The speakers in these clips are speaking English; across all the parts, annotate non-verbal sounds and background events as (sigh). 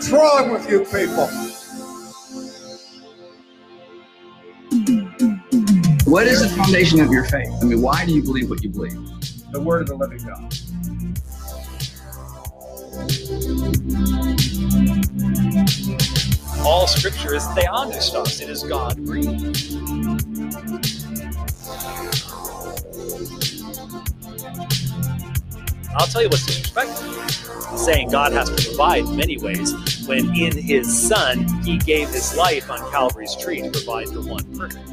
What's wrong with you people? What is the foundation of your faith? I mean, why do you believe what you believe? The word of the living God. All scripture is theopneustos. It is God breathed. I'll tell you what's disrespectful. Saying God has to provide in many ways when in his son he gave his life on Calvary's tree to provide the one perfect.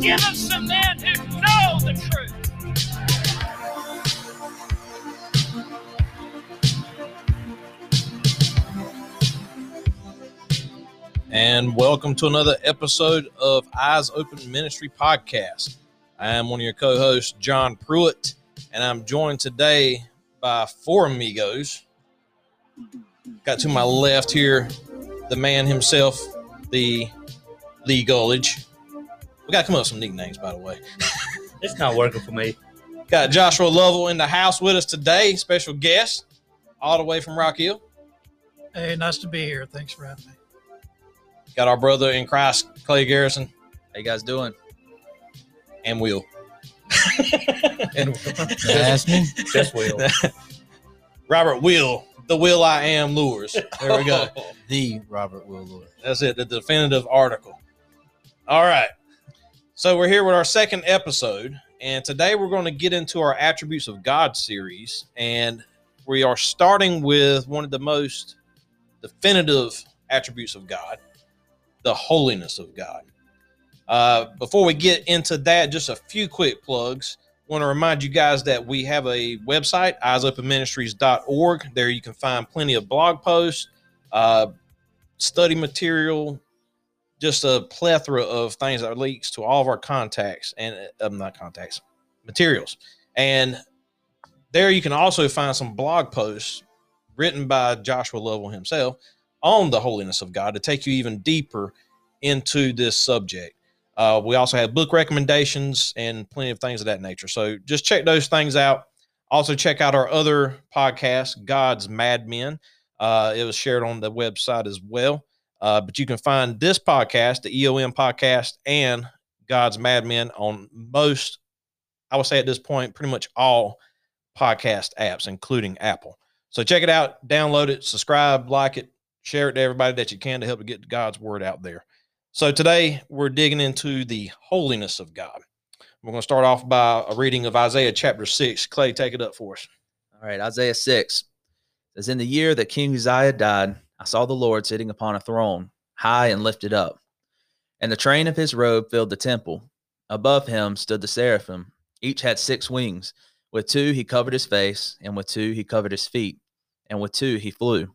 Give us some men who know the truth. And welcome to another episode of Eyes Open Ministry Podcast. I am one of your co hosts, John Pruitt, and I'm joined today by four amigos. Got to my left here the man himself, the Lee Gullidge. We got to come up with some nicknames, by the way. (laughs) It's not working for me. Got Joshua Lovell in the house with us today, special guest, all the way from Rock Hill. Hey, nice to be here. Thanks for having me. Got our brother in Christ, Clay Garrison, How you guys doing? and Will. (laughs) And That's me. just will. Robert Will, the Will I Am Lures. There we go. (laughs) The Robert Will lures. That's it, the definitive article. All right. So we're here with our second episode, and today we're going to get into our Attributes of God series. And we are starting with one of the most definitive attributes of God, the holiness of God. Uh, before we get into that, just a few quick plugs. Want to remind you guys that we have a website, eyesopenministries.org. There you can find plenty of blog posts, uh, study material, just a plethora of things that leaks to all of our contacts and um, not contacts, materials. And there you can also find some blog posts written by Joshua Lovell himself on the holiness of God to take you even deeper into this subject. Uh, we also have book recommendations and plenty of things of that nature. So just check those things out. Also, check out our other podcast, God's Mad Men. Uh, it was shared on the website as well. Uh, but you can find this podcast, the EOM podcast, and God's Mad Men on most, I would say at this point, pretty much all podcast apps, including Apple. So check it out, download it, subscribe, like it, share it to everybody that you can to help to get God's word out there. So today we're digging into the holiness of God. We're going to start off by a reading of Isaiah chapter 6. Clay, take it up for us. All right, Isaiah 6 says, In the year that King Uzziah died, I saw the Lord sitting upon a throne, high and lifted up, and the train of his robe filled the temple. Above him stood the seraphim. Each had six wings. With two he covered his face, and with two he covered his feet, and with two he flew.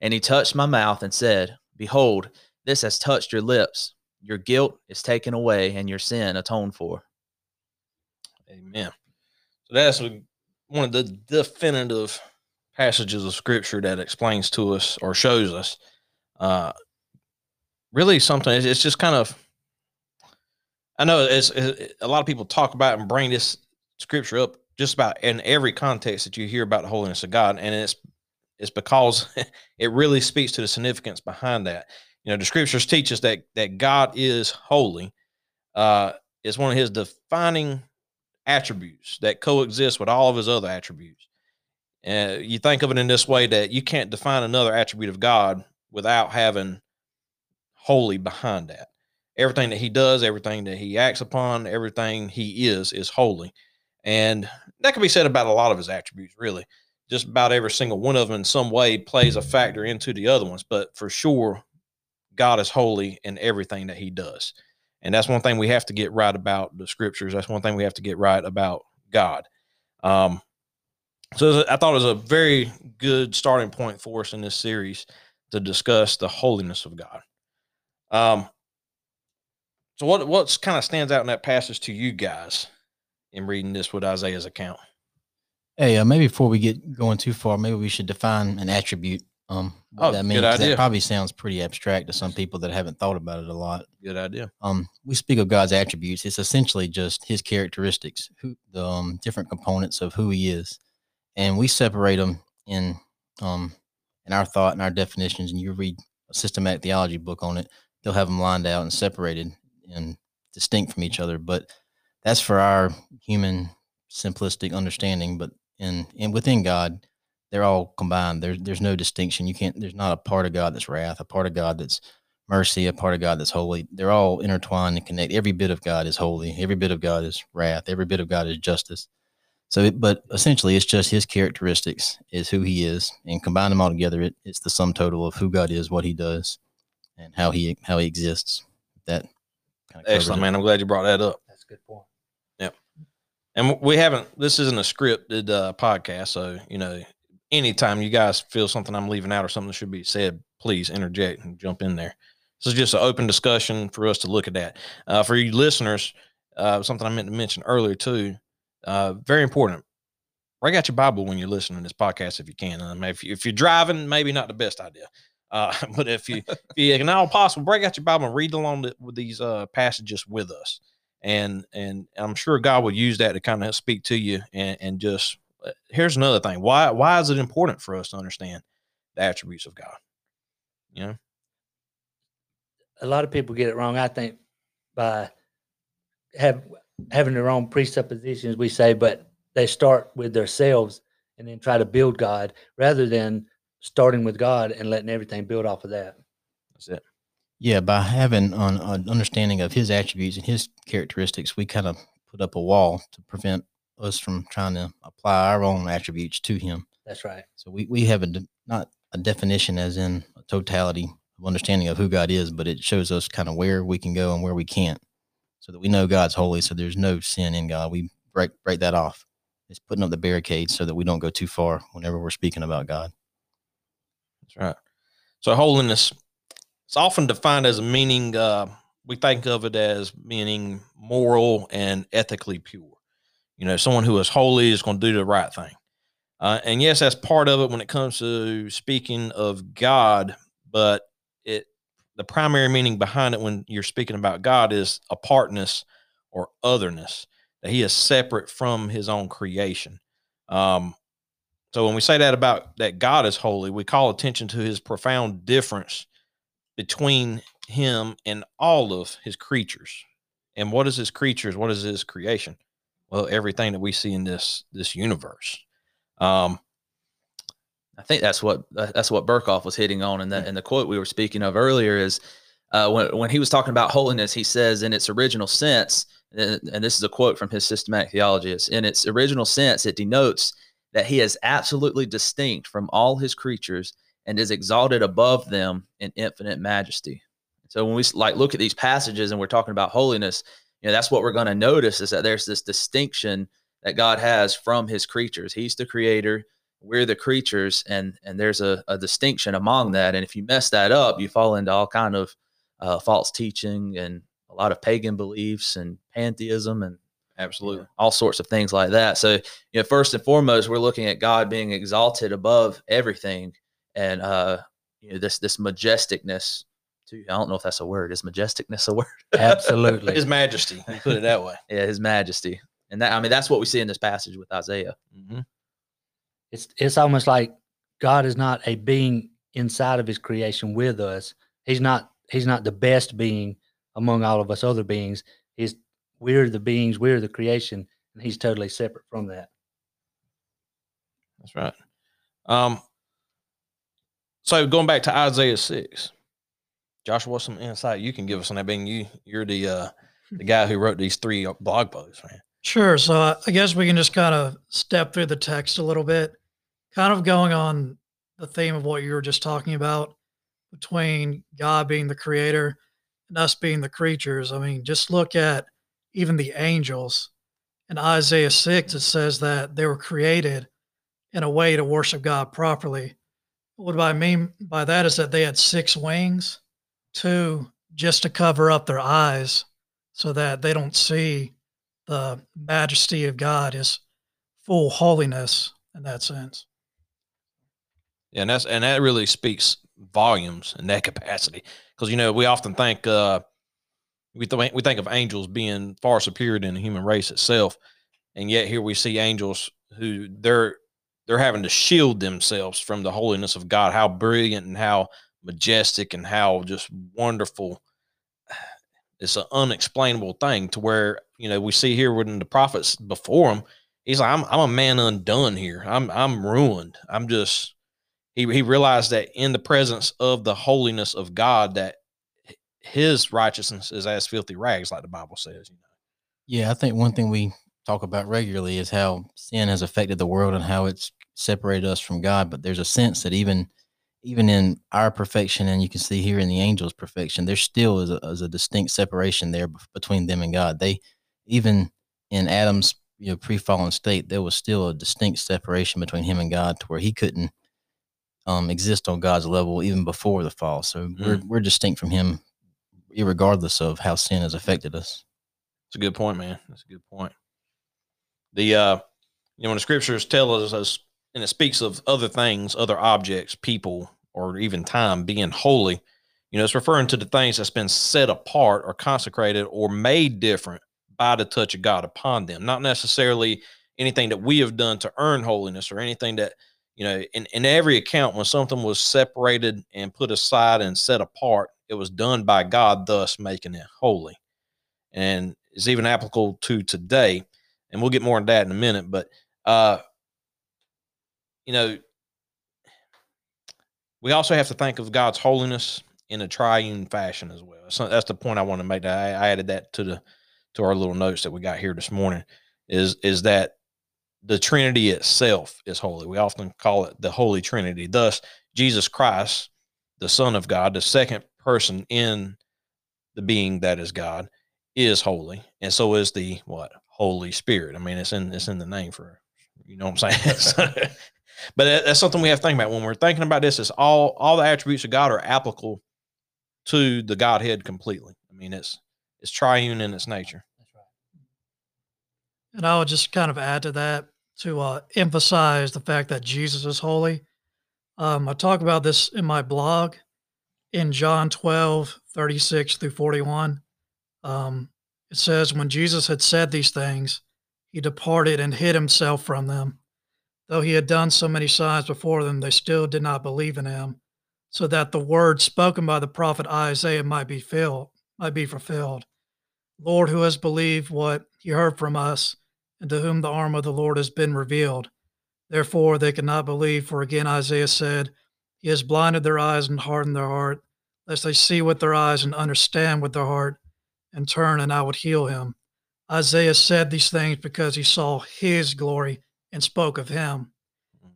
And he touched my mouth and said, Behold, this has touched your lips. Your guilt is taken away, and your sin atoned for. Amen. So that's one of the definitive passages of scripture that explains to us or shows us uh, really something. It's, it's just kind of, I know it's, it, a lot of people talk about and bring this scripture up just about in every context that you hear about the holiness of God. And it's, it's because (laughs) it really speaks to the significance behind that. You know, the scriptures teach us that, that God is holy. Uh, it's one of his defining attributes that coexist with all of his other attributes. Uh, you think of it in this way that you can't define another attribute of God without having holy behind that. Everything that he does, everything that he acts upon, everything he is, is holy. And that can be said about a lot of his attributes, really. Just about every single one of them in some way plays a factor into the other ones. But for sure, God is holy in everything that he does. And that's one thing we have to get right about the scriptures. That's one thing we have to get right about God. Um, so I thought it was a very good starting point for us in this series to discuss the holiness of God. Um, so what what's kind of stands out in that passage to you guys in reading this with Isaiah's account? Hey, uh, maybe before we get going too far, maybe we should define an attribute. Um, what Oh, that good idea. That probably sounds pretty abstract to some people that haven't thought about it a lot. Good idea. Um, we speak of God's attributes. It's essentially just His characteristics, who the um, different components of who He is, and we separate them in um in our thought and our definitions. And you read a systematic theology book on it, they'll have them lined out and separated and distinct from each other. But that's for our human simplistic understanding. But in and within God, they're all combined. There's there's no distinction. You can't. There's not a part of God that's wrath, a part of God that's mercy, a part of God that's holy. They're all intertwined and connected. Every bit of God is holy. Every bit of God is wrath. Every bit of God is justice. So, it, but essentially, it's just His characteristics is who He is, and combine them all together, it, it's the sum total of who God is, what He does, and how He how He exists. That kind of Excellent, man. I'm glad you brought that up. That's a good point. And we haven't. This isn't a scripted uh, podcast, so you know, anytime you guys feel something I'm leaving out or something that should be said, please interject and jump in there. This is just an open discussion for us to look at that. Uh, for you listeners, uh, something I meant to mention earlier too. Uh, very important. Break out your Bible when you're listening to this podcast if you can. Mean, if, you, if you're driving, maybe not the best idea. Uh, (laughs) but if you if you can all possible, break out your Bible and read along the, with these uh, passages with us and and I'm sure God would use that to kind of speak to you and and just uh, here's another thing why why is it important for us to understand the attributes of God you know a lot of people get it wrong. I think by have having their own presuppositions, we say, but they start with themselves and then try to build God rather than starting with God and letting everything build off of that. that's it Yeah, by having an, an understanding of his attributes and his characteristics, we kind of put up a wall to prevent us from trying to apply our own attributes to him. That's right. So we, we have a de- not a definition as in a totality of understanding of who God is, but it shows us kind of where we can go and where we can't, so that we know God's holy. So there's no sin in God. We break break that off. It's putting up the barricades so that we don't go too far whenever we're speaking about God. that's right so holiness it's often defined as a meaning uh, we think of it as meaning moral and ethically pure. You know someone who is holy is going to do the right thing. Uh, and yes that's part of it when it comes to speaking of god but it the primary meaning behind it when you're speaking about god is apartness or otherness that he is separate from his own creation. Um, so when we say that about that god is holy we call attention to his profound difference between him and all of his creatures. And what is his creatures? What is his creation? Well everything that we see in this this universe. Um I think that's what uh, that's what Berkhof was hitting on, and that and the quote we were speaking of earlier is uh, when when he was talking about holiness, he says in its original sense, and, and this is a quote from his systematic theology. It's, in its original sense, it denotes that he is absolutely distinct from all his creatures and is exalted above them in infinite majesty. So when we like look at these passages and we're talking about holiness, you know that's what we're going to notice is that there's this distinction that God has from his creatures. He's the creator we're the creatures and and there's a, a distinction among that and if you mess that up you fall into all kind of uh, false teaching and a lot of pagan beliefs and pantheism and you absolutely know, all sorts of things like that so you know first and foremost we're looking at god being exalted above everything and uh you know this this majesticness too i don't know if that's a word is majesticness a (laughs) word Absolutely. his majesty you put it that way (laughs) yeah his majesty and that i mean that's what we see in this passage with isaiah Mhm. it's it's almost like God is not a being inside of his creation with us. He's not he's not the best being among all of us other beings. He's we're the beings, we're the creation, and he's totally separate from that. That's right. Um, so going back to Isaiah six, Joshua, what's some insight you can give us on that? Being you, you're the uh, the guy who wrote these three blog posts, man. Sure. So I guess we can just kind of step through the text a little bit, kind of going on the theme of what you were just talking about between God being the creator and us being the creatures. I mean, just look at even the angels. In Isaiah 6, it says that they were created in a way to worship God properly. What I mean by that is that they had six wings, two just to cover up their eyes so that they don't see the majesty of God, his full holiness in that sense. Yeah, and that's and that really speaks volumes in that capacity because you know we often think uh, we think we think of angels being far superior than the human race itself, and yet here we see angels who they're they're having to shield themselves from the holiness of God. How brilliant and how majestic and how just wonderful. (sighs) It's an unexplainable thing to where you know we see here when the prophets before him, he's like, I'm I'm a man undone here. I'm I'm ruined. I'm just he he realized that in the presence of the holiness of God that his righteousness is as filthy rags, like the Bible says. You know. Yeah, I think one thing we talk about regularly is how sin has affected the world and how it's separated us from God. But there's a sense that even even in our perfection, and you can see here in the angels' perfection, there still is a, is a distinct separation there between them and God. They even in Adam's you know pre-fallen state, there was still a distinct separation between him and God, to where he couldn't um, exist on God's level even before the fall. So mm. we're we're distinct from Him, regardless of how sin has affected us. It's a good point, man. That's a good point. The uh, you know, when the scriptures tell us, and it speaks of other things, other objects, people, or even time being holy. You know, it's referring to the things that's been set apart or consecrated or made different by the touch of God upon them, not necessarily anything that we have done to earn holiness or anything that you know, in, in every account, when something was separated and put aside and set apart, it was done by God, thus making it holy. And it's even applicable to today. And we'll get more into that in a minute. But, uh, you know, we also have to think of God's holiness in a triune fashion as well. So that's the point I want to make. I, I added that to the to our little notes that we got here this morning. Is is that the Trinity itself is holy. We often call it the Holy Trinity. Thus, Jesus Christ, the Son of God, the second person in the being that is God, is holy, and so is the what Holy Spirit. I mean, it's in it's in the name for you know what I'm saying. (laughs) but that's something we have to think about when we're thinking about this. Is all all the attributes of God are applicable to the Godhead completely. I mean, it's it's triune in its nature. And I would just kind of add to that to uh, emphasize the fact that Jesus is holy. Um, I talk about this in my blog in John 12, 36 through 41. Um, it says, When Jesus had said these things, he departed and hid himself from them. Though he had done so many signs before them, they still did not believe in him, so that the word spoken by the prophet Isaiah might be filled, might be fulfilled. Lord, who has believed what he heard from us, and to whom the arm of the Lord has been revealed. Therefore they could not believe, for again Isaiah said, He has blinded their eyes and hardened their heart, lest they see with their eyes and understand with their heart, and turn, and I would heal him. Isaiah said these things because he saw his glory and spoke of him.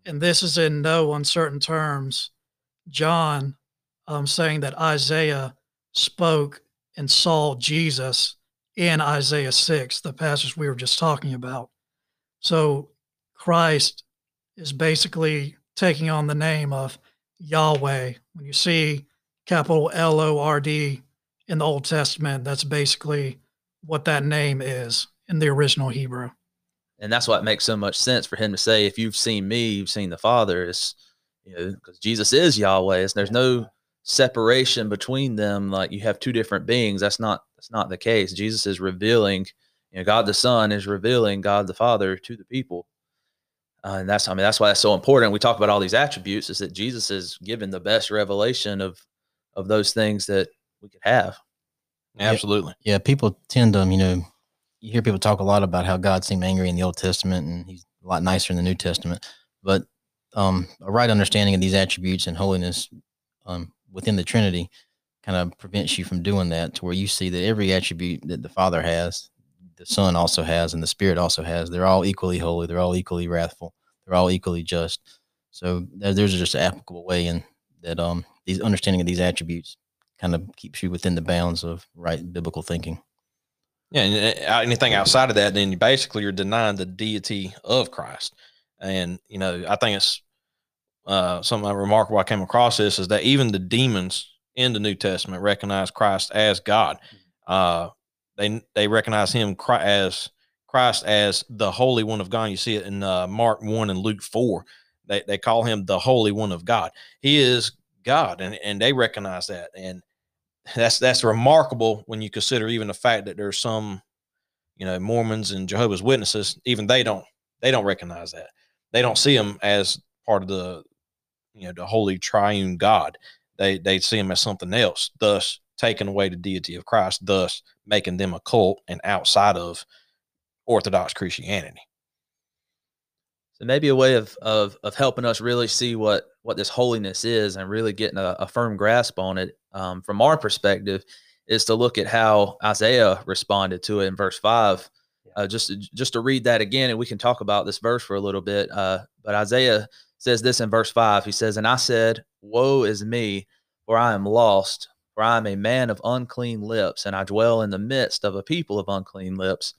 And this is in no uncertain terms. John um, saying that Isaiah spoke and saw Jesus in Isaiah 6, the passage we were just talking about. So Christ is basically taking on the name of Yahweh. When you see capital L O R D in the Old Testament, that's basically what that name is in the original Hebrew. And that's why it makes so much sense for him to say, if you've seen me, you've seen the Father. It's, you know, because Jesus is Yahweh. It's, there's no separation between them. Like you have two different beings. That's not that's not the case. Jesus is revealing, you know, God the Son is revealing God the Father to the people. Uh, and that's, I mean, that's why that's so important. We talk about all these attributes is that Jesus is given the best revelation of, of those things that we could have. Absolutely. Yeah. yeah people tend to, you know, you hear people talk a lot about how God seemed angry in the Old Testament and he's a lot nicer in the New Testament. But um, a right understanding of these attributes and holiness um, within the Trinity kind of prevents you from doing that to where you see that every attribute that the Father has, the Son also has, and the Spirit also has, they're all equally holy, they're all equally wrathful, they're all equally just. So there's just an applicable way in that um these understanding of these attributes kind of keeps you within the bounds of right biblical thinking. Yeah, and uh, anything outside of that, then you basically you're denying the deity of Christ. And you know, I think it's uh, something remarkable. I came across this is that even the demons in the New Testament recognize Christ as God. Uh, they they recognize Him as Christ as the Holy One of God. You see it in uh, Mark one and Luke four. They they call Him the Holy One of God. He is God, and and they recognize that. And (laughs) that's that's remarkable when you consider even the fact that there's some you know mormons and jehovah's witnesses even they don't they don't recognize that they don't see him as part of the you know the holy triune god they they see him as something else thus taking away the deity of christ thus making them a cult and outside of orthodox christianity So maybe a way of of of helping us really see what what this holiness is and really getting a, a firm grasp on it um, from our perspective is to look at how Isaiah responded to it in verse five. Uh, just to, just to read that again, and we can talk about this verse for a little bit. Uh, but Isaiah says this in verse five. He says, "And I said, Woe is me, for I am lost, for I am a man of unclean lips, and I dwell in the midst of a people of unclean lips.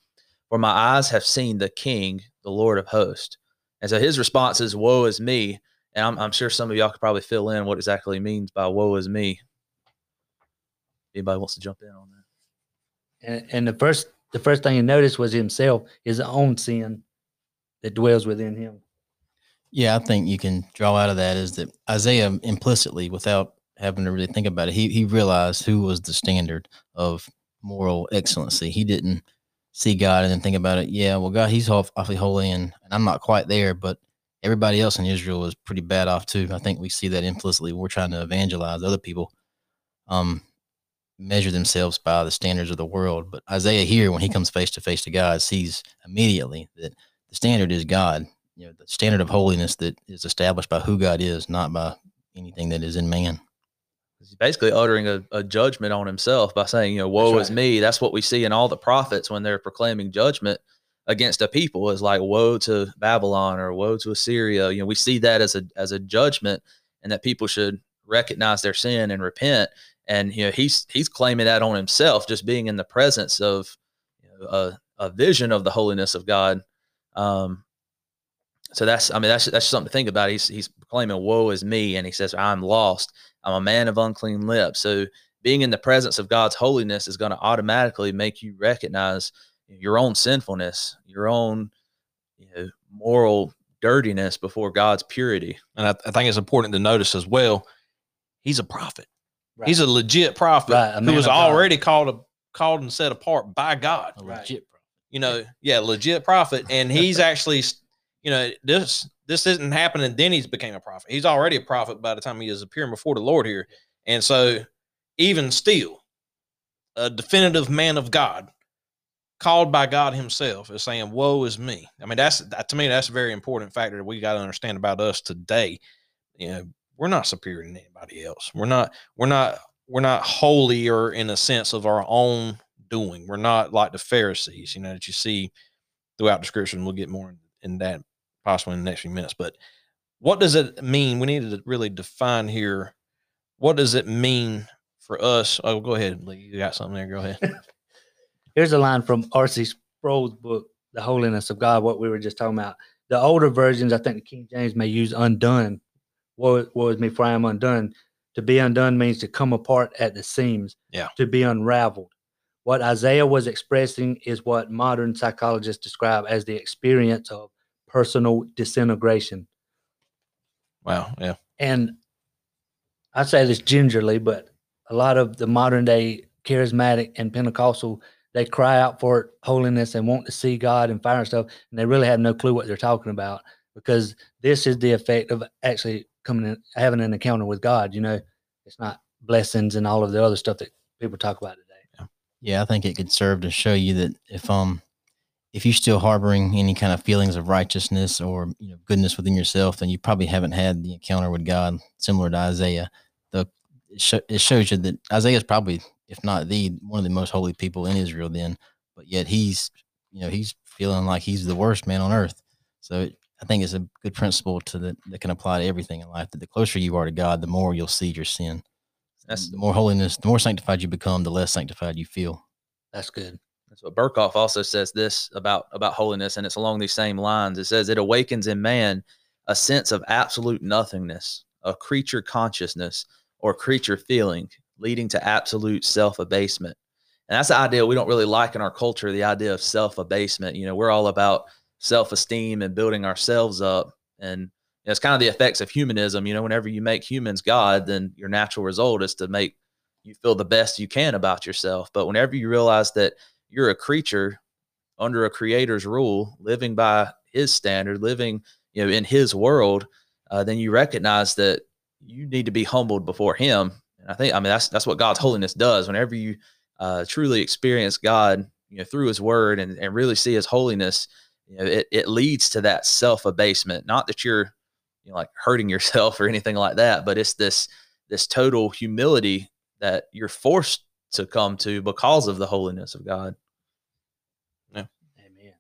For my eyes have seen the King, the Lord of hosts." And so his response is, Woe is me. And I'm, I'm sure some of y'all could probably fill in what exactly means by woe is me. Anybody wants to jump in on that? And, and the first the first thing he noticed was himself, his own sin that dwells within him. Yeah, I think you can draw out of that is that Isaiah implicitly, without having to really think about it, he he realized who was the standard of moral excellency. He didn't see God and then think about it. Yeah, well, God, He's awfully holy, and, and I'm not quite there, but everybody else in Israel is pretty bad off too. I think we see that implicitly. We're trying to evangelize other people, um, measure themselves by the standards of the world. But Isaiah here, when he comes face to face to God, sees immediately that the standard is God. You know, the standard of holiness that is established by who God is, not by anything that is in man. He's basically uttering a, a judgment on himself by saying, you know, woe is me. That's what we see in all the prophets when they're proclaiming judgment against a people is like woe to Babylon or woe to Assyria. You know, we see that as a as a judgment and that people should recognize their sin and repent. And you know, he's he's claiming that on himself, just being in the presence of you know, a, a vision of the holiness of God. Um, so that's I mean that's that's something to think about. He's he's proclaiming woe is me, and he says I'm lost. I'm a man of unclean lips. So being in the presence of God's holiness is going to automatically make you recognize your own sinfulness, your own you know, moral dirtiness before God's purity. and I, I think it's important to notice as well he's a prophet Right. he's a legit prophet Right, a who was of God. already called a, called and set apart by god A Right. legit prophet. you know, yeah, legit prophet. And he's (laughs) actually, you know, this this isn't happening. Then he's became a prophet. He's already a prophet by the time he is appearing before the Lord here. And so, even still, a definitive man of God, called by God Himself, is saying, "Woe is me." I mean, that's that, to me, that's a very important factor that we got to understand about us today. You know, we're not superior to anybody else. We're not. We're not. We're not holy or in a sense of our own doing. We're not like the Pharisees, you know, that you see throughout the scripture. And we'll get more in, in that possibly in the next few minutes. But what does it mean? We need to really define here. What does it mean for us? Oh, go ahead, Lee. You got something there? Go ahead. (laughs) Here's a line from R.C. Sproul's book, The Holiness of God, what we were just talking about. The older versions, I think the King James may use undone. Woe, woe is me, for I am undone. To be undone means to come apart at the seams, Yeah. to be unraveled. What Isaiah was expressing is what modern psychologists describe as the experience of personal disintegration. Wow. Yeah. And I say this gingerly, but a lot of the modern day charismatic and Pentecostal, they cry out for holiness and want to see God and fire and stuff, and they really have no clue what they're talking about because this is the effect of actually coming in, having an encounter with God. You know, it's not blessings and all of the other stuff that people talk about today. Yeah, I think it could serve to show you that if um if you're still harboring any kind of feelings of righteousness or you know goodness within yourself, then you probably haven't had the encounter with God similar to Isaiah. The it, sho- it shows you that Isaiah is probably, if not the one of the most holy people in Israel. Then, but yet he's you know he's feeling like he's the worst man on earth. So it, I think it's a good principle to that that can apply to everything in life. That the closer you are to God, the more you'll see your sin. That's the more holiness, the more sanctified you become, the less sanctified you feel. That's good. That's what Berkhof also says this about about holiness, and it's along these same lines. It says it awakens in man a sense of absolute nothingness, a creature consciousness or creature feeling, leading to absolute self abasement. And that's the idea we don't really like in our culture. The idea of self abasement. You know, we're all about self esteem and building ourselves up, and it's kind of the effects of humanism. You know, whenever you make humans God, then your natural result is to make you feel the best you can about yourself. But whenever you realize that you're a creature under a creator's rule, living by his standard, living you know in his world, uh, then you recognize that you need to be humbled before him. And I think I mean that's that's what God's holiness does. Whenever you uh, truly experience God, you know, through His Word and, and really see His holiness, you know, it, it leads to that self abasement. Not that you're, you know, like hurting (laughs) yourself or anything like that, but it's this this total humility that you're forced to come to because of the holiness of God. Yeah. Amen.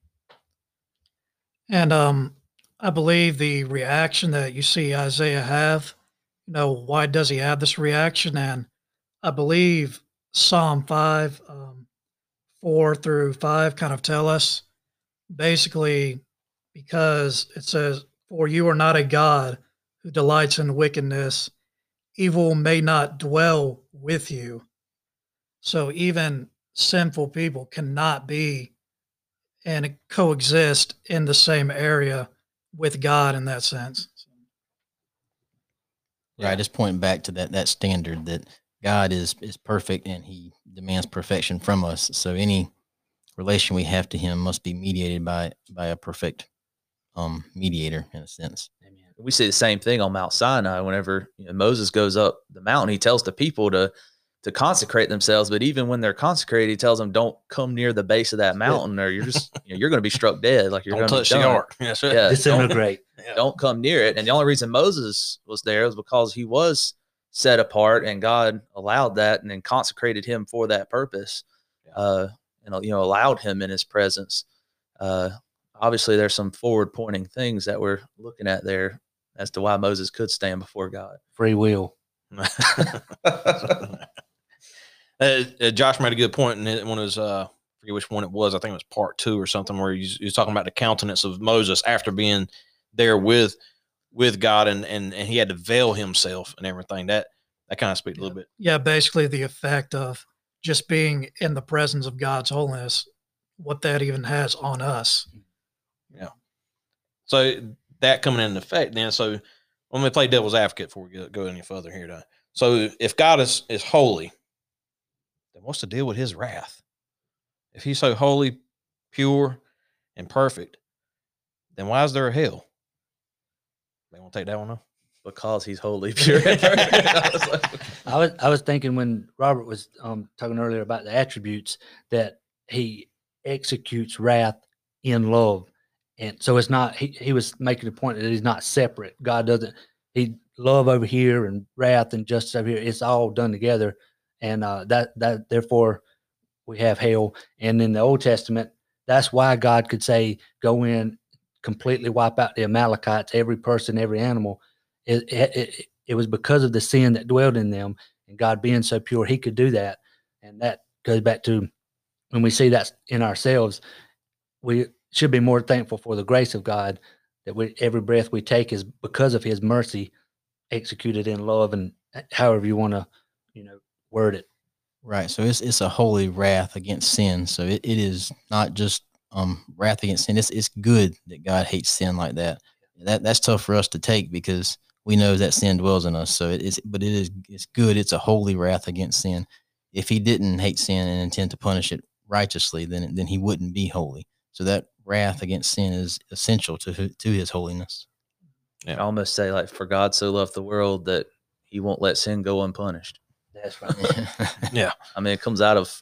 And um, I believe the reaction that you see Isaiah have, you know, why does he have this reaction? And I believe Psalm 5, um, 4 through 5 kind of tell us basically because it says, For you are not a God who delights in wickedness, evil may not dwell with you. So even sinful people cannot be and coexist in the same area with God in that sense. Right. Just pointing back to that that standard that God is is perfect and He demands perfection from us. So any relation we have to Him must be mediated by by a perfect um, mediator in a sense. We see the same thing on Mount Sinai. Whenever you know, Moses goes up the mountain, he tells the people to to consecrate themselves. But even when they're consecrated, he tells them, "Don't come near the base of that mountain, or you're just you know, you're going to be struck dead. Like you're going to touch the ark. (laughs) That's right. Yeah, don't, Disintegrate. don't come near it. And the only reason Moses was there was because he was set apart, and God allowed that, and then consecrated him for that purpose, uh, and you know allowed him in His presence. Uh, obviously, there's some forward pointing things that we're looking at there as to why Moses could stand before God. Free will. (laughs) (laughs) Uh, uh, Josh made a good point in it- one of his, uh, I forget which one it was. I think it was part two or something where he's, he was talking about the countenance of Moses after being there with with God and and and he had to veil himself and everything. That that kind of speaks a little bit. Yeah, basically the effect of just being in the presence of God's holiness, what that even has on us. Yeah. So that coming into effect then. So let me play devil's advocate before we go, go any further here. Though. So if God is is holy, then what's the deal with His wrath? If He's so holy, pure, and perfect, then why is there a hell? They won't take that one off. Because he's holy, (laughs) pure. (laughs) I was like, (laughs) I was I was thinking when Robert was um, talking earlier about the attributes that he executes wrath in love, and so it's not he, he was making the point that he's not separate. God doesn't he love over here and wrath and justice over here. It's all done together, and uh, that that therefore we have hell. And in the Old Testament, that's why God could say, "Go in, completely wipe out the Amalekites, every person, every animal." It, it, it, it was because of the sin that dwelled in them, and God being so pure, He could do that. And that goes back to when we see that in ourselves, we should be more thankful for the grace of God that we, every breath we take is because of His mercy, executed in love, and however you want to, you know, word it. Right. So it's it's a holy wrath against sin. So it, it is not just um wrath against sin. It's it's good that God hates sin like that. That that's tough for us to take because we know that sin dwells in us. So it is but it is it's good. It's a holy wrath against sin. If he didn't hate sin and intend to punish it righteously, then then he wouldn't be holy. So that wrath against sin is essential to to his holiness. I almost say like, for God so loved the world that He won't let sin go unpunished. That's right. (laughs) Yeah, I mean, it comes out of,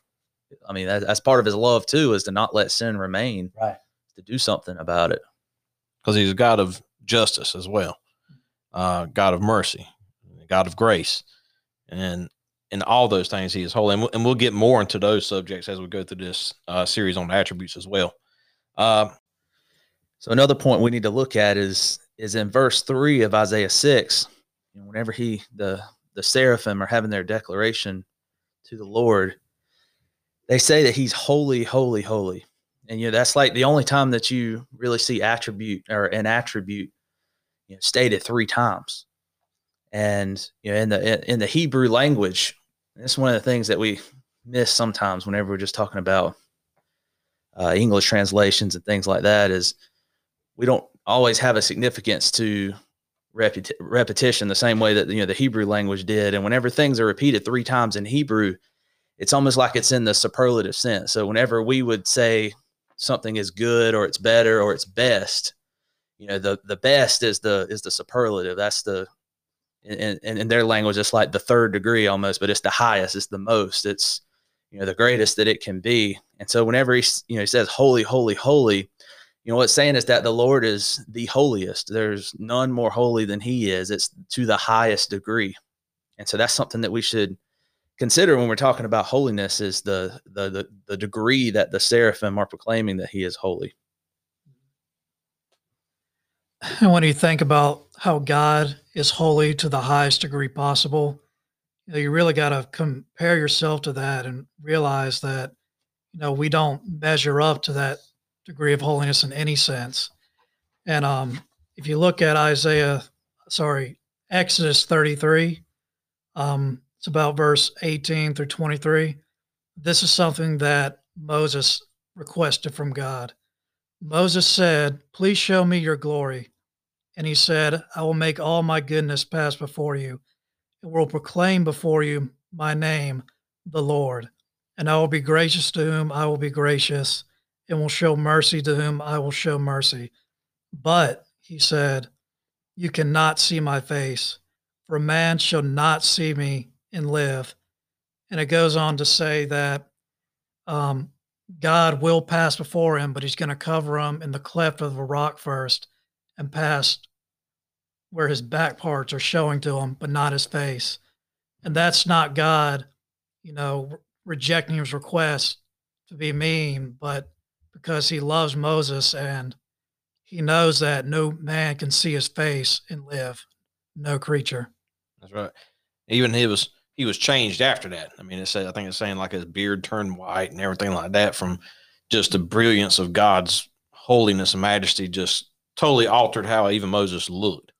I mean, that, that's part of His love too, is to not let sin remain, right. to do something about it. because he's a God of justice as well, uh, God of mercy, God of grace, and in all those things he is holy. And we'll, and we'll get more into those subjects as we go through this uh, series on attributes as well. Uh, So another point we need to look at is is in verse three of Isaiah six. And whenever he the the seraphim are having their declaration to the Lord, they say that He's holy, holy, holy, and you know that's like the only time that you really see attribute or an attribute you know, stated three times. And you know, in the in the Hebrew language, it's one of the things that we miss sometimes whenever we're just talking about uh, English translations and things like that. Is we don't always have a significance to repeti- repetition the same way that you know the Hebrew language did. And whenever things are repeated three times in Hebrew, it's almost like it's in the superlative sense. So whenever we would say something is good or it's better or it's best, you know, the the best is the is the superlative. That's the in, in, in their language, it's like the third degree almost, but it's the highest, it's the most, it's you know the greatest that it can be. And so whenever he you know he says holy, holy, holy, you know what's saying is that the lord is the holiest there's none more holy than he is it's to the highest degree and so that's something that we should consider when we're talking about holiness is the the the, the degree that the seraphim are proclaiming that he is holy And when you think about how God is holy to the highest degree possible, you, know, you really got to compare yourself to that and realize that, you know, we don't measure up to that degree of holiness in any sense. And um, if you look at Isaiah, sorry, Exodus 33, um, it's about verse 18 through 23. This is something that Moses requested from God. Moses said, Please show me your glory. And he said, I will make all my goodness pass before you, and will proclaim before you my name, the Lord. And I will be gracious to whom I will be gracious, and will show mercy to whom I will show mercy. But, he said, you cannot see my face, for man shall not see me and live. And it goes on to say that um, God will pass before him, but he's going to cover him in the cleft of the rock first and past where his back parts are showing to him, but not his face. And that's not God, you know, re- rejecting his request to be mean, but because he loves Moses and he knows that no man can see his face and live, no creature. That's right. Even he was he was changed after that. I mean, it said I think it's saying like his beard turned white and everything like that from just the brilliance of God's holiness and majesty just totally altered how even Moses looked.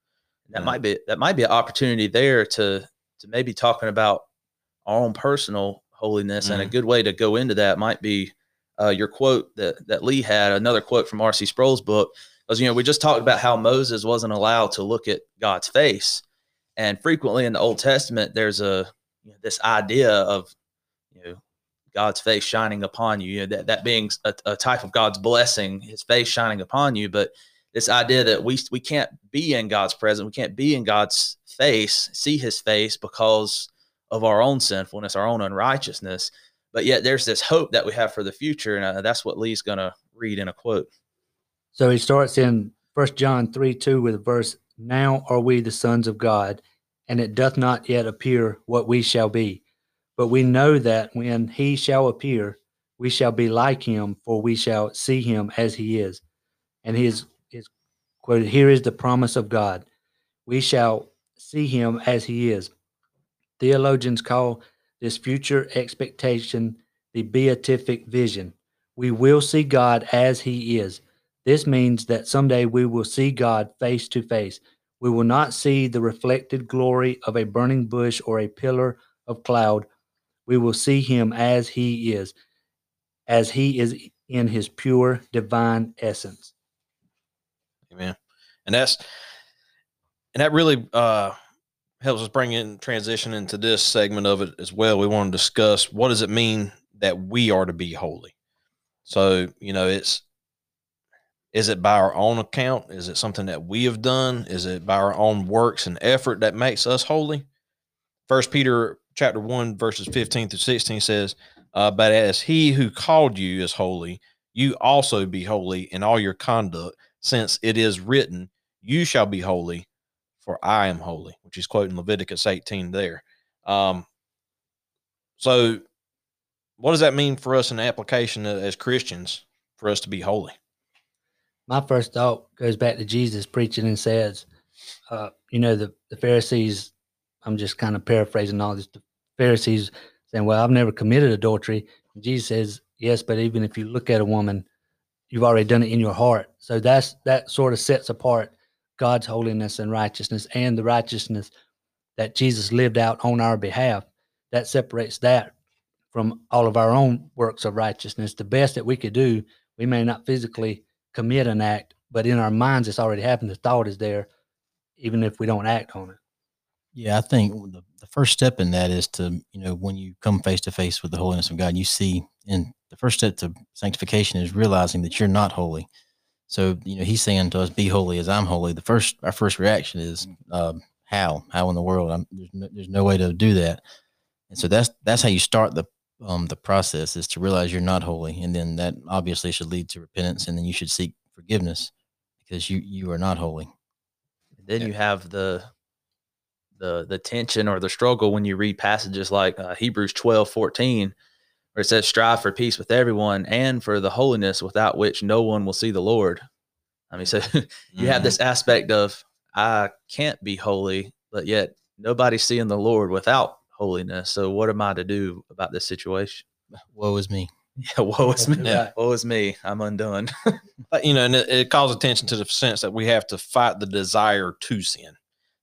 that might be that might be an opportunity there to to maybe talking about our own personal holiness and a good way to go into that might be uh, your quote that that Lee had another quote from R.C. Sproul's book because you know we just talked about how Moses wasn't allowed to look at God's face and frequently in the Old Testament there's a you know, this idea of you know God's face shining upon you, you know, that that being a, a type of God's blessing his face shining upon you but this idea that we we can't be in God's presence, we can't be in God's face, see His face because of our own sinfulness, our own unrighteousness. But yet, there's this hope that we have for the future, and uh, that's what Lee's going to read in a quote. So he starts in First John 3 2 with a verse, Now are we the sons of God, and it doth not yet appear what we shall be. But we know that when he shall appear, we shall be like him, for we shall see him as he is. And his is quoted, Here is the promise of God. We shall see him as he is. Theologians call this future expectation the beatific vision. We will see God as he is. This means that someday we will see God face to face. We will not see the reflected glory of a burning bush or a pillar of cloud. We will see him as he is, as he is in his pure divine essence. Amen. And that's and that really uh helps us bring in transition into this segment of it as well. We want to discuss what does it mean that we are to be holy. So, you know, it's is it by our own account? Is it something that we have done? Is it by our own works and effort that makes us holy? First Peter chapter 1 verses 15 through 16 says, uh, but as he who called you is holy, you also be holy in all your conduct, since it is written, You shall be holy, for I am holy, which is quoting Leviticus 18 there. Um, so, what does that mean for us in application as Christians for us to be holy? My first thought goes back to Jesus preaching and says, uh, you know, the, the Pharisees I'm just kind of paraphrasing all this. The Pharisees saying, "Well, I've never committed adultery." And Jesus says, "Yes, but even if you look at a woman, you've already done it in your heart." So that's that sort of sets apart God's holiness and righteousness and the righteousness that Jesus lived out on our behalf. That separates that from all of our own works of righteousness. The best that we could do, we may not physically commit an act, but in our minds, it's already happened. The thought is there, even if we don't act on it. Yeah, I think the, the first step in that is to, you know, when you come face to face with the holiness of God, you see, and the first step to sanctification is realizing that you're not holy. So, you know, he's saying to us, be holy as I'm holy. The first, our first reaction is, uh, how, how in the world? I'm, there's, no, there's no way to do that. And so that's, that's how you start the, um, the process is to realize you're not holy. And then that obviously should lead to repentance. And then you should seek forgiveness because you, you are not holy. then you have the the the tension or the struggle when you read passages like uh, Hebrews 12, 14, where it says, strive for peace with everyone and for the holiness without which no one will see the Lord. I mean, so (laughs) you have this aspect of I can't be holy, but yet nobody's seeing the Lord without holiness. So what am I to do about this situation? Woe is me. (laughs) Yeah, woe is me. Yeah. Woe is me. I'm undone. (laughs) But, you know, and it, it calls attention to the sense that we have to fight the desire to sin,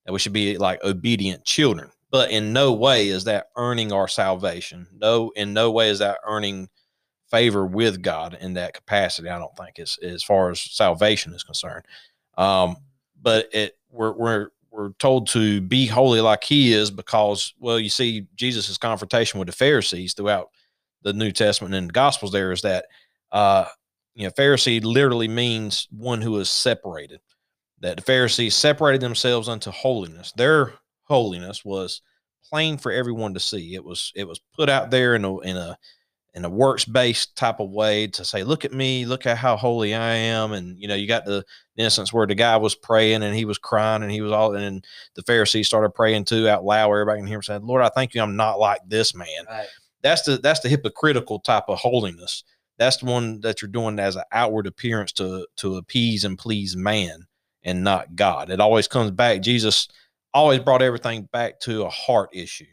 that we should be like obedient children. But in no way is that earning our salvation. No, in no way is that earning favor with God in that capacity. I don't think as as far as salvation is concerned. Um, but it we're we're we're told to be holy like He is because well, you see Jesus' confrontation with the Pharisees throughout the New Testament and the Gospels. There is that uh, you know, Pharisee literally means one who is separated. That the Pharisees separated themselves unto holiness. Their holiness was plain for everyone to see. It was it was put out there in a in a in a works based type of way to say, look at me, look at how holy I am. And you know, you got the, instance where the guy was praying and he was crying and he was all and the Pharisees started praying too out loud. Everybody can hear him saying, Lord, I thank you I'm not like this man Right. that's the that's the hypocritical type of holiness. That's the one that you're doing as an outward appearance to to appease and please man and not God. It always comes back. Jesus always brought everything back to a heart issue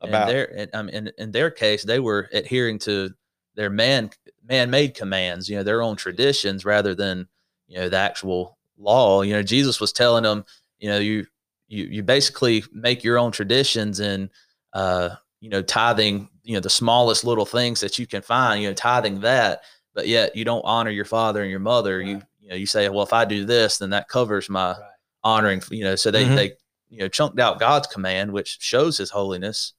about in their in, um, in, in their case they were adhering to their man man-made commands you know their own traditions rather than you know the actual law you know jesus was telling them you know you you you basically make your own traditions and uh you know tithing you know the smallest little things that you can find you know tithing that but yet you don't honor your father and your mother you you know you say well if i do this then that covers my Right. honoring you know so they Mhm. they you know chunked out god's command which shows his holiness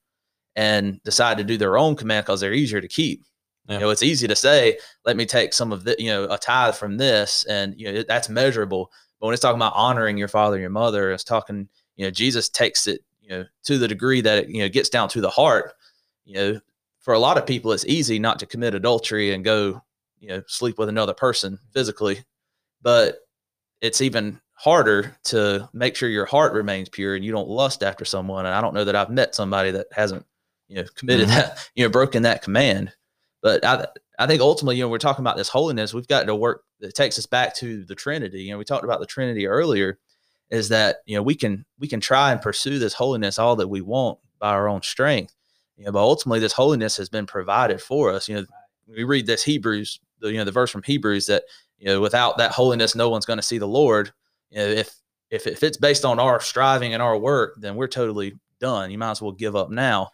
and decide to do their own command because they're easier to keep. Yeah. you know it's easy to say let me take some of the you know a tithe from this and you know that's measurable. But when it's talking about honoring your father and your mother it's talking you know jesus takes it you know to the degree that it you know gets down to the heart. You know for a lot of people it's easy not to commit adultery and go you know sleep with another person physically. But it's even harder to make sure your heart remains pure and you don't lust after someone. And i don't know that i've met somebody that hasn't you know committed Mhm. that you know broken that command. But i i think ultimately you know we're talking about this holiness. We've got to work that takes us back to the trinity. You know we talked about the trinity earlier is that you know we can we can try and pursue this holiness all that we want by our own strength. You know but ultimately this holiness has been provided for us. You know we read this hebrews the you know the verse from hebrews that you know without that holiness no one's going to see the lord. You know if if if it's based on our striving and our work then we're totally done. You might as well give up now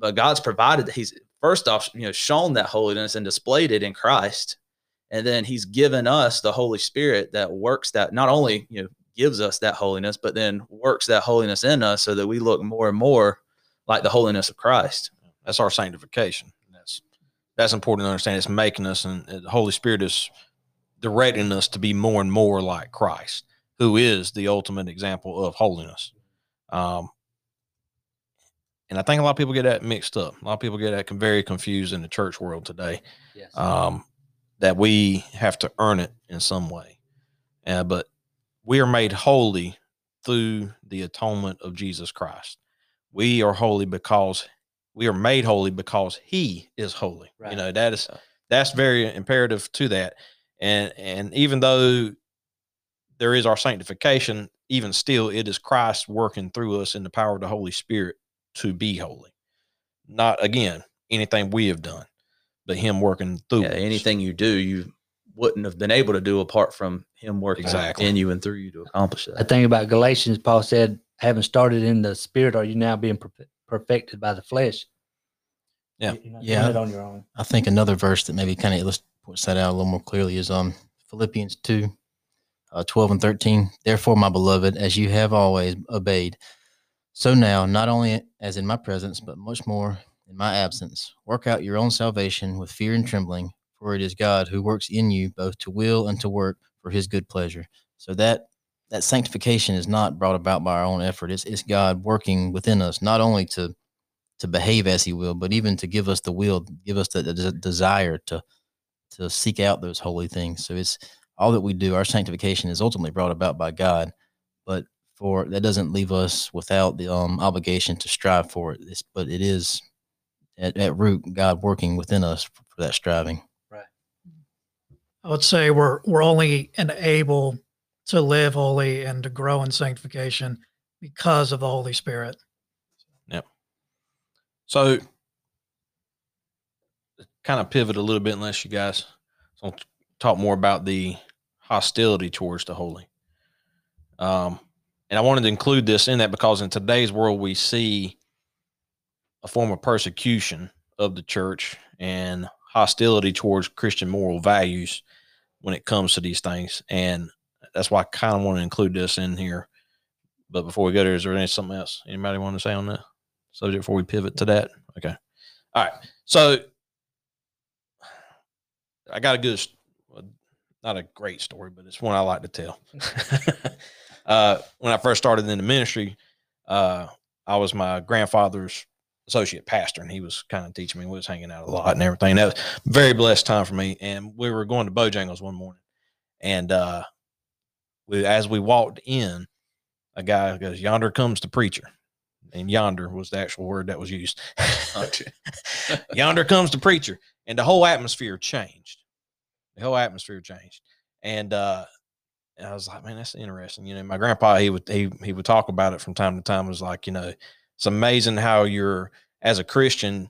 but god's provided he's first off you know shown that holiness and displayed it in christ and then he's given us the holy spirit that works that not only you know gives us that holiness but then works that holiness in us so that we look more and more like the holiness of christ that's our sanctification. That's that's important to understand. It's making us, and the Holy Spirit is directing us to be more and more like Christ, who is the ultimate example of holiness. Um, and I think a lot of people get that mixed up. A lot of people get that very confused in the church world today. Yes. Um, that we have to earn it in some way, uh, but we are made holy through the atonement of Jesus Christ. We are holy because we are made holy because he is holy. You know, that is that's very imperative to that. And and even though there is our sanctification, even still, it is Christ working through us in the power of the Holy Spirit to be holy. Not again anything we have done, but Him working through Yeah, us. anything you do, you wouldn't have been able to do apart from him working Exactly. in you and through you to accomplish I that. think about Galatians, Paul said, having started in the spirit, are you now being perfected by the flesh? Yeah. You- You're not Yeah. doing it on your own. I think another verse that maybe kind of points that out a little more clearly is um Philippians 2, uh, 12 and 13. Therefore, my beloved, as you have always obeyed, so now, not only as in my presence, but much more in my absence, work out your own salvation with fear and trembling, for it is God who works in you both to will and to work for his good pleasure. So that that sanctification is not brought about by our own effort. It's, it's God working within us, not only to to behave as he will, but even to give us the will, give us the, the desire to to seek out those holy things. So it's all that we do. Our sanctification is ultimately brought about by God, for that doesn't leave us without the um, obligation to strive for it. It's, but it is at, at root God working within us for, for that striving. Right. I would say we're we're only enabled to live holy and to grow in sanctification because of the Holy Spirit. Yep. So, kind of pivot a little bit, unless you guys want to talk more about the hostility towards the holy. Um, and I wanted to include this in that because in today's world, we see a form of persecution of the church and hostility towards Christian moral values when it comes to these things. And that's why I kind of want to include this in here. But before we go there, is there any something else anybody want to say on that subject before we pivot to that? Okay. All right. So I got a good, not a great story, but it's one I like to tell. (laughs) (laughs) uh, when I first started in the ministry, uh, I was my grandfather's associate pastor, and he was kind of teaching me. We was hanging out a lot and everything. That was a very blessed time for me. And we were going to Bojangles one morning, and uh, we, as we walked in, a guy goes, "Yonder comes the preacher," and yonder was the actual word that was used. (laughs) yonder comes the preacher, and the whole atmosphere changed. The whole atmosphere changed, and uh, and I was like, man, that's interesting. You know, my grandpa he would he he would talk about it from time to time. It was like, you know, it's amazing how you're as a Christian,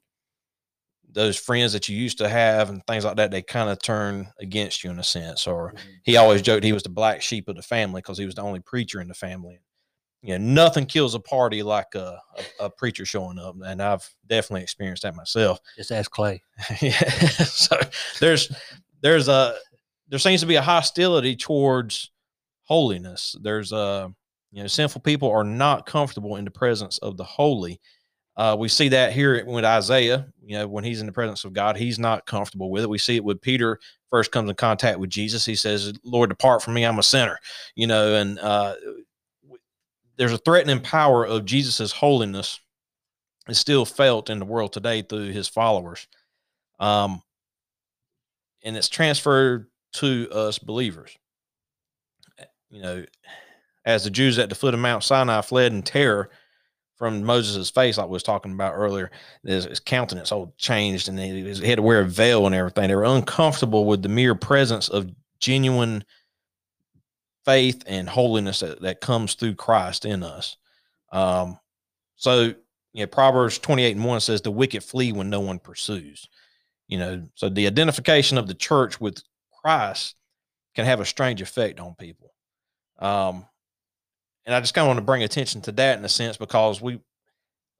those friends that you used to have and things like that, they kind of turn against you in a sense. Or mm-hmm. he always joked he was the black sheep of the family because he was the only preacher in the family. You know, nothing kills a party like a, a, a preacher showing up, and I've definitely experienced that myself. Just ask Clay. (laughs) yeah. (laughs) so there's there's a there seems to be a hostility towards holiness. There's a you know sinful people are not comfortable in the presence of the holy. Uh, we see that here with Isaiah. You know, when he's in the presence of God, he's not comfortable with it. We see it with Peter first comes in contact with Jesus. He says, "Lord, depart from me, I'm a sinner." You know, and uh, there's a threatening power of Jesus's holiness is still felt in the world today through his followers um, and it's transferred to us believers. You know, as the Jews at the foot of Mount Sinai fled in terror from Moses' face, like we was talking about earlier, his, his countenance all changed, and he, he had to wear a veil and everything. They were uncomfortable with the mere presence of genuine faith and holiness that, that comes through Christ in us. Um, so, you know, Proverbs 28 and 1 says, The wicked flee when no one pursues you know so the identification of the church with christ can have a strange effect on people um and i just kind of want to bring attention to that in a sense because we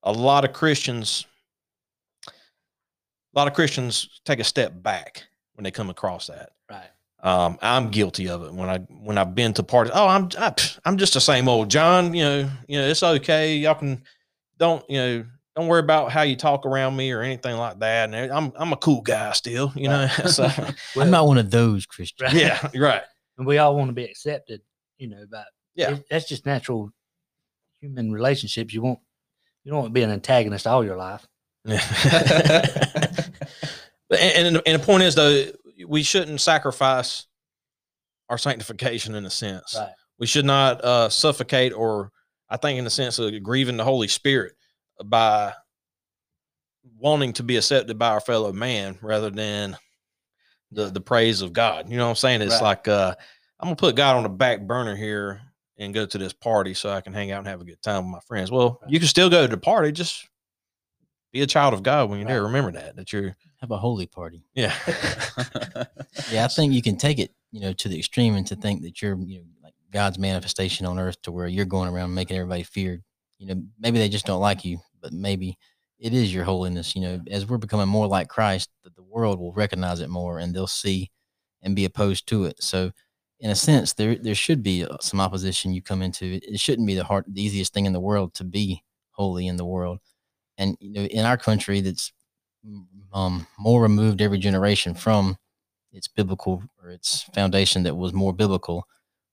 a lot of christians a lot of christians take a step back when they come across that Right. um i'm guilty of it when i when i've been to parties oh i'm I, pff, i'm just the same old john you know you know it's okay y'all can don't you know don't worry about how you talk around me or anything like that. And I'm I'm a cool guy still, you know. (laughs) so (laughs) I'm not one of those Christians. Right. yeah, right. (laughs) And we all want to be accepted, you know, but Yeah. it- that's just natural human relationships. You want you don't want to be an antagonist all your life. (laughs) but and, and and the point is though, we shouldn't sacrifice our sanctification in a sense. Right. We should not uh, suffocate or I think in the sense of grieving the Holy Spirit by wanting to be accepted by our fellow man rather than the the praise of God. You know what I'm saying? It's Right. like uh I'm gonna put God on the back burner here and go to this party so I can hang out and have a good time with my friends. Well, you can still go to the party, just be a child of God when you're there. Remember that that you're Have a holy party. yeah. (laughs) Yeah, I think you can take it, you know, to the extreme and to think that you're, you know, like God's manifestation on earth to where you're going around making everybody feared. You know, maybe they just don't like you, but maybe it is your holiness. You know, as we're becoming more like Christ, that the world will recognize it more and they'll see and be opposed to it. So, in a sense, there there should be uh, some opposition you come into. It shouldn't be the hard, the easiest thing in the world to be holy in the world. And you know, in our country, that's mm, um, more removed every generation from its biblical or its foundation that was more biblical,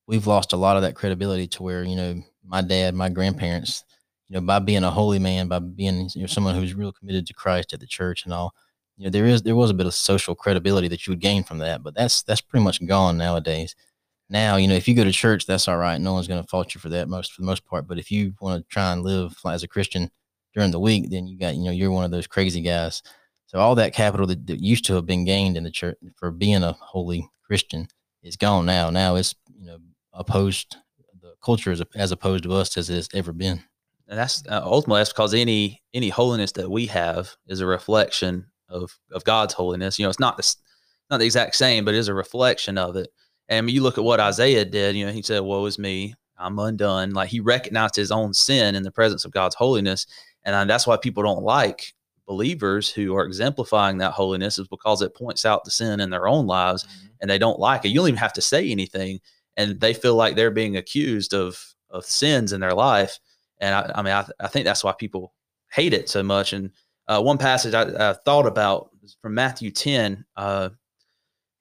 we've lost a lot of that credibility to where, you know, my dad, my grandparents, you know, by being a holy man, by being you know, someone who's real committed to Christ at the church and all, you know, there is there was a bit of social credibility that you would gain from that, but that's that's pretty much gone nowadays. Now, you know, if you go to church, that's all right. No one's going to fault you for that most for the most part. But if you want to try and live as a Christian during the week, then you got, you know, you're one of those crazy guys. So all that capital that, that used to have been gained in the church for being a holy Christian is gone now. Now it's you know opposed. The culture is as opposed to us as it has ever been. and that's uh, ultimately that's because any any holiness that we have is a reflection of of God's holiness. You know, it's not the not the exact same, but it is a reflection of it. And you look at what Isaiah did, you know, he said, "Woe is me, I'm undone." Like he recognized his own sin in the presence of God's holiness, and that's why people don't like believers who are exemplifying that holiness is because it points out the sin in their own lives, and they don't like it. You don't even have to say anything, and they feel like they're being accused of of sins in their life. And I, I mean, I, I think that's why people hate it so much. And uh, one passage I, I thought about is from Matthew 10. Uh,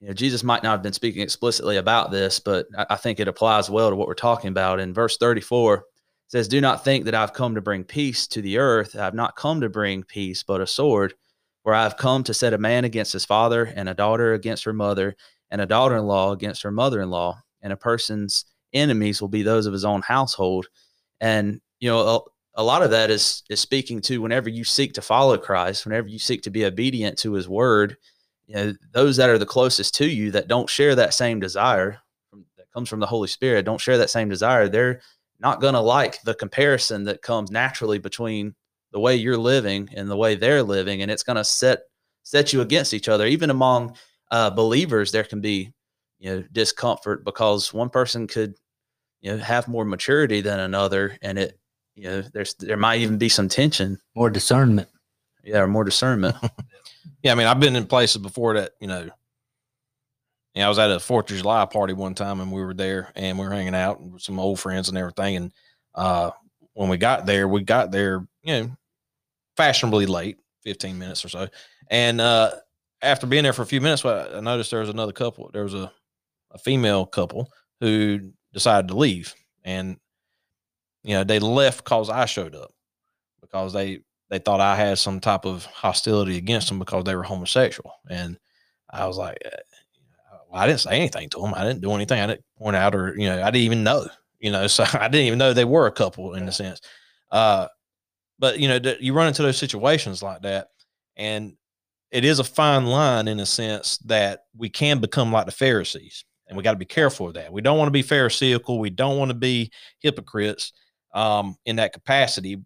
you know, Jesus might not have been speaking explicitly about this, but I, I think it applies well to what we're talking about. In verse 34, it says, Do not think that I've come to bring peace to the earth. I've not come to bring peace, but a sword. For I have come to set a man against his father, and a daughter against her mother, and a daughter in law against her mother in law. And a person's enemies will be those of his own household. And, you know, a, a lot of that is is speaking to whenever you seek to follow Christ, whenever you seek to be obedient to his word, you know, those that are the closest to you that don't share that same desire from, that comes from the Holy Spirit, don't share that same desire, they're not going to like the comparison that comes naturally between the way you're living and the way they're living, and it's going to set set you against each other. Even among uh, believers, there can be you know discomfort because one person could you know have more maturity than another, and it you know there's there might even be some tension, More discernment. yeah, or more discernment. (laughs) Yeah, I mean, I've been in places before that, you know. Yeah, I was at a Fourth of July party one time, and we were there, and we were hanging out with some old friends and everything. And uh, when we got there, we got there, you know, fashionably late, fifteen minutes or so. And uh, after being there for a few minutes, I noticed there was another couple. There was a, a female couple who decided to leave, and you know, they left because I showed up because they they thought I had some type of hostility against them because they were homosexual. And I was like, uh, well, I didn't say anything to them. I didn't do anything. I didn't point out or, you know, I didn't even know, you know, (laughs) so I didn't even know they were a couple in a sense. Uh, but, you know, th- you run into those situations like that. And it is a fine line in a sense that we can become like the Pharisees. And we got to be careful of that. We don't want to be Pharisaical. We don't want to be hypocrites um, in that capacity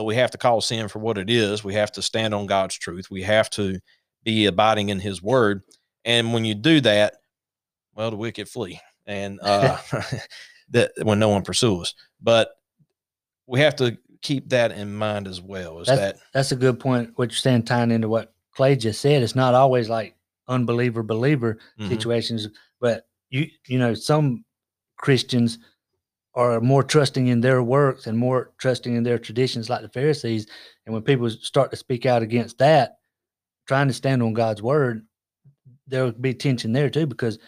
but we have to call sin for what it is. We have to stand on God's truth. We have to be abiding in His word. And when you do that, well, the wicked flee, and uh, (laughs) (laughs) that when no one pursues. But we have to keep that in mind as well. Is That's, that that's a good point. What you're saying, tying into what Clay just said, it's not always like unbeliever believer Mhm. situations, but you you know some Christians are more trusting in their works and more trusting in their traditions, like the Pharisees. And when people start to speak out against that, trying to stand on God's word, there will be tension there too, because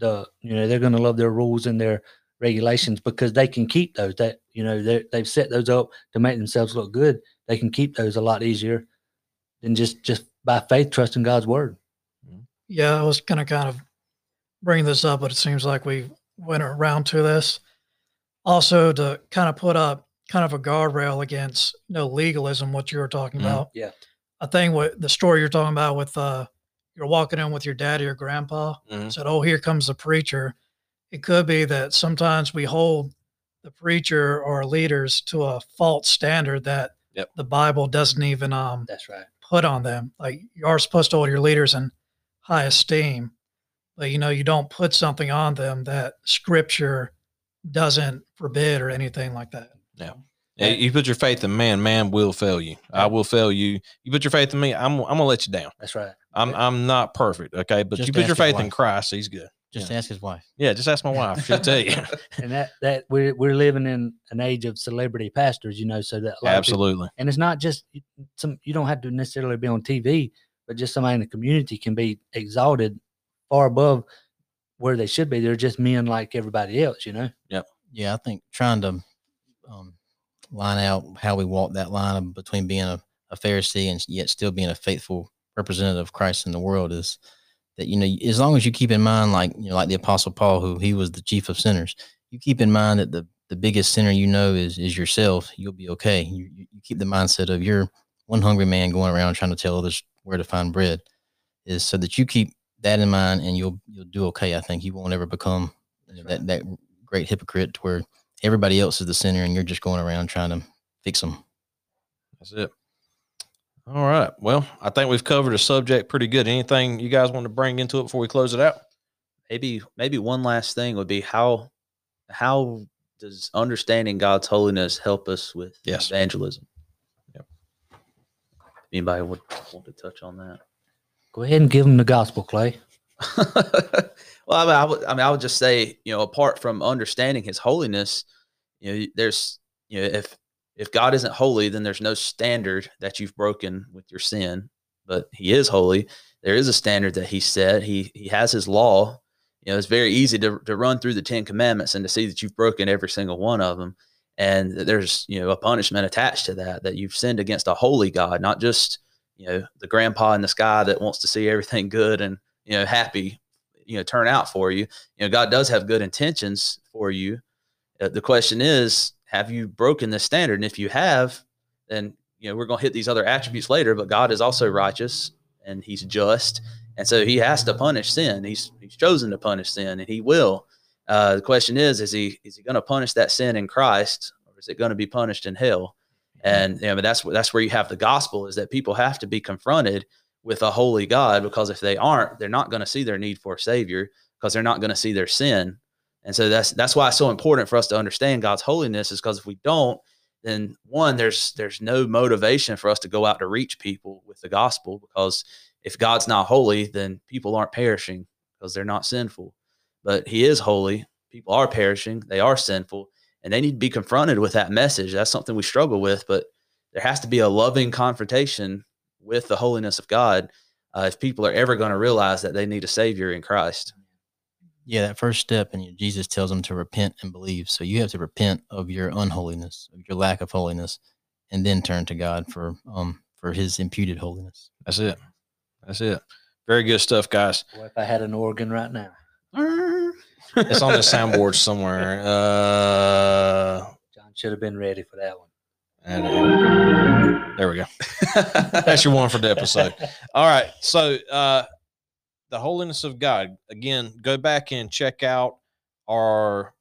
the you know they're going to love their rules and their regulations because they can keep those. That you know they they've set those up to make themselves look good. They can keep those a lot easier than just just by faith trusting God's word. Yeah, I was going to kind of bring this up, but it seems like we went around to this. Also, to kind of put up kind of a guardrail against you know legalism, what you were talking Mhm. about. Yeah. I think what the story you're talking about with uh, you're walking in with your dad or your grandpa Mhm. said, "Oh, here comes the preacher." It could be that sometimes we hold the preacher or leaders to a false standard that Yep. the Bible doesn't even um, That's right. put on them. Like you are supposed to hold your leaders in high esteem, but you know you don't put something on them that Scripture doesn't forbid or anything like that. Yeah, you put your faith in man, man will fail you. I will fail you. You put your faith in me, I'm I'm gonna let you down. That's right. I'm I'm not perfect, okay, but Just you put your ask his faith in. Christ, he's good. Just ask his wife. Yeah, just ask my wife; she'll tell you. (laughs) And that that we're we're living in an age of celebrity pastors, you know, so that a lot people- Absolutely. and it's not just some you don't have to necessarily be on TV, but just somebody in the community can be exalted far above where they should be. They're just men like everybody else, you know. Yeah, Yeah. I think trying to um, line out how we walk that line between being a, a Pharisee and yet still being a faithful representative of Christ in the world is that you know as long as you keep in mind like you know like the Apostle Paul who he was the chief of sinners, you keep in mind that the the biggest sinner you know is is yourself. You'll be okay. You you keep the mindset of you're one hungry man going around trying to tell others where to find bread, is so that you keep that in mind and you'll you'll do okay. I think you won't ever become you know, that that great hypocrite where everybody else is the sinner and you're just going around trying to fix them. That's it. All right. Well, I think we've covered a subject pretty good. Anything you guys want to bring into it before we close it out? maybe maybe one last thing would be how how does understanding God's holiness help us with Yes. evangelism? Yep. Anybody would want to touch on that? Go ahead and give them the gospel, Clay. (laughs) well, I mean, I would, mean, I would just say, you know, apart from understanding His holiness, you know, there's, you know, if if God isn't holy, then there's no standard that you've broken with your sin. But He is holy. There is a standard that He set. He He has His law. You know, it's very easy to to run through the Ten Commandments and to see that you've broken every single one of them, and there's you know a punishment attached to that that you've sinned against a holy God, not just you know the grandpa in the sky that wants to see everything good and you know happy you know turn out for you. You know god does have good intentions for you. Uh, the question is have you broken this standard? And if you have then you know we're going to hit these other attributes later but god is also righteous and he's just. And so he has to punish sin. He's he's chosen to punish sin and he will. Uh, the question is is he is he going to punish that sin in christ or is it going to be punished in hell and you know, but that's that's where you have the gospel is that people have to be confronted with a holy God because if they aren't, they're not going to see their need for a savior because they're not going to see their sin. And so that's that's why it's so important for us to understand God's holiness is because if we don't, then one there's there's no motivation for us to go out to reach people with the gospel because if God's not holy, then people aren't perishing because they're not sinful. But he is holy. People are perishing, they are sinful, and they need to be confronted with that message. That's something we struggle with, but there has to be a loving confrontation with the holiness of God uh, if people are ever going to realize that they need a savior in Christ. Yeah, that first step, and Jesus tells them to repent and believe. So you have to repent of your unholiness, of your lack of holiness, and then turn to God for um for His imputed holiness. That's it. That's it. Very good stuff, guys. Boy, if I had an organ right now, It's on the soundboard somewhere. Uh, John should have been ready for that one. and- there we go. (laughs) That's your one for the episode. All right. So, uh, the holiness of God. Again, go back and check out our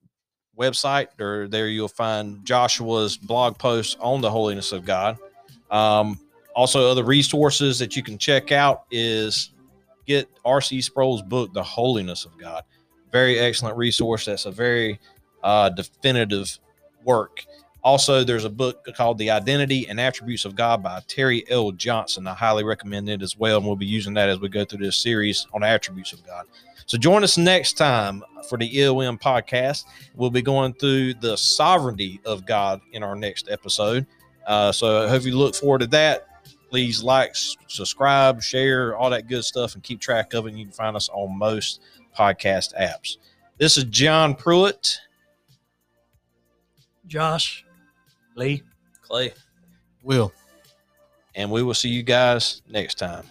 website, or there you'll find Joshua's blog post on the holiness of God. Um, also, other resources that you can check out is get R.C. Sproul's book, The Holiness of God. Very excellent resource. That's a very uh, definitive work. Also, there's a book called The Identity and Attributes of God by Terry L. Johnson. I highly recommend it as well. And we'll be using that as we go through this series on attributes of God. So join us next time for the EOM podcast. We'll be going through the sovereignty of God in our next episode. Uh, so I hope you look forward to that. Please like, subscribe, share, all that good stuff, and keep track of it. You can find us on most podcast apps. This is John Pruitt. Josh. Lee. Clay. Will. and we will see you guys next time.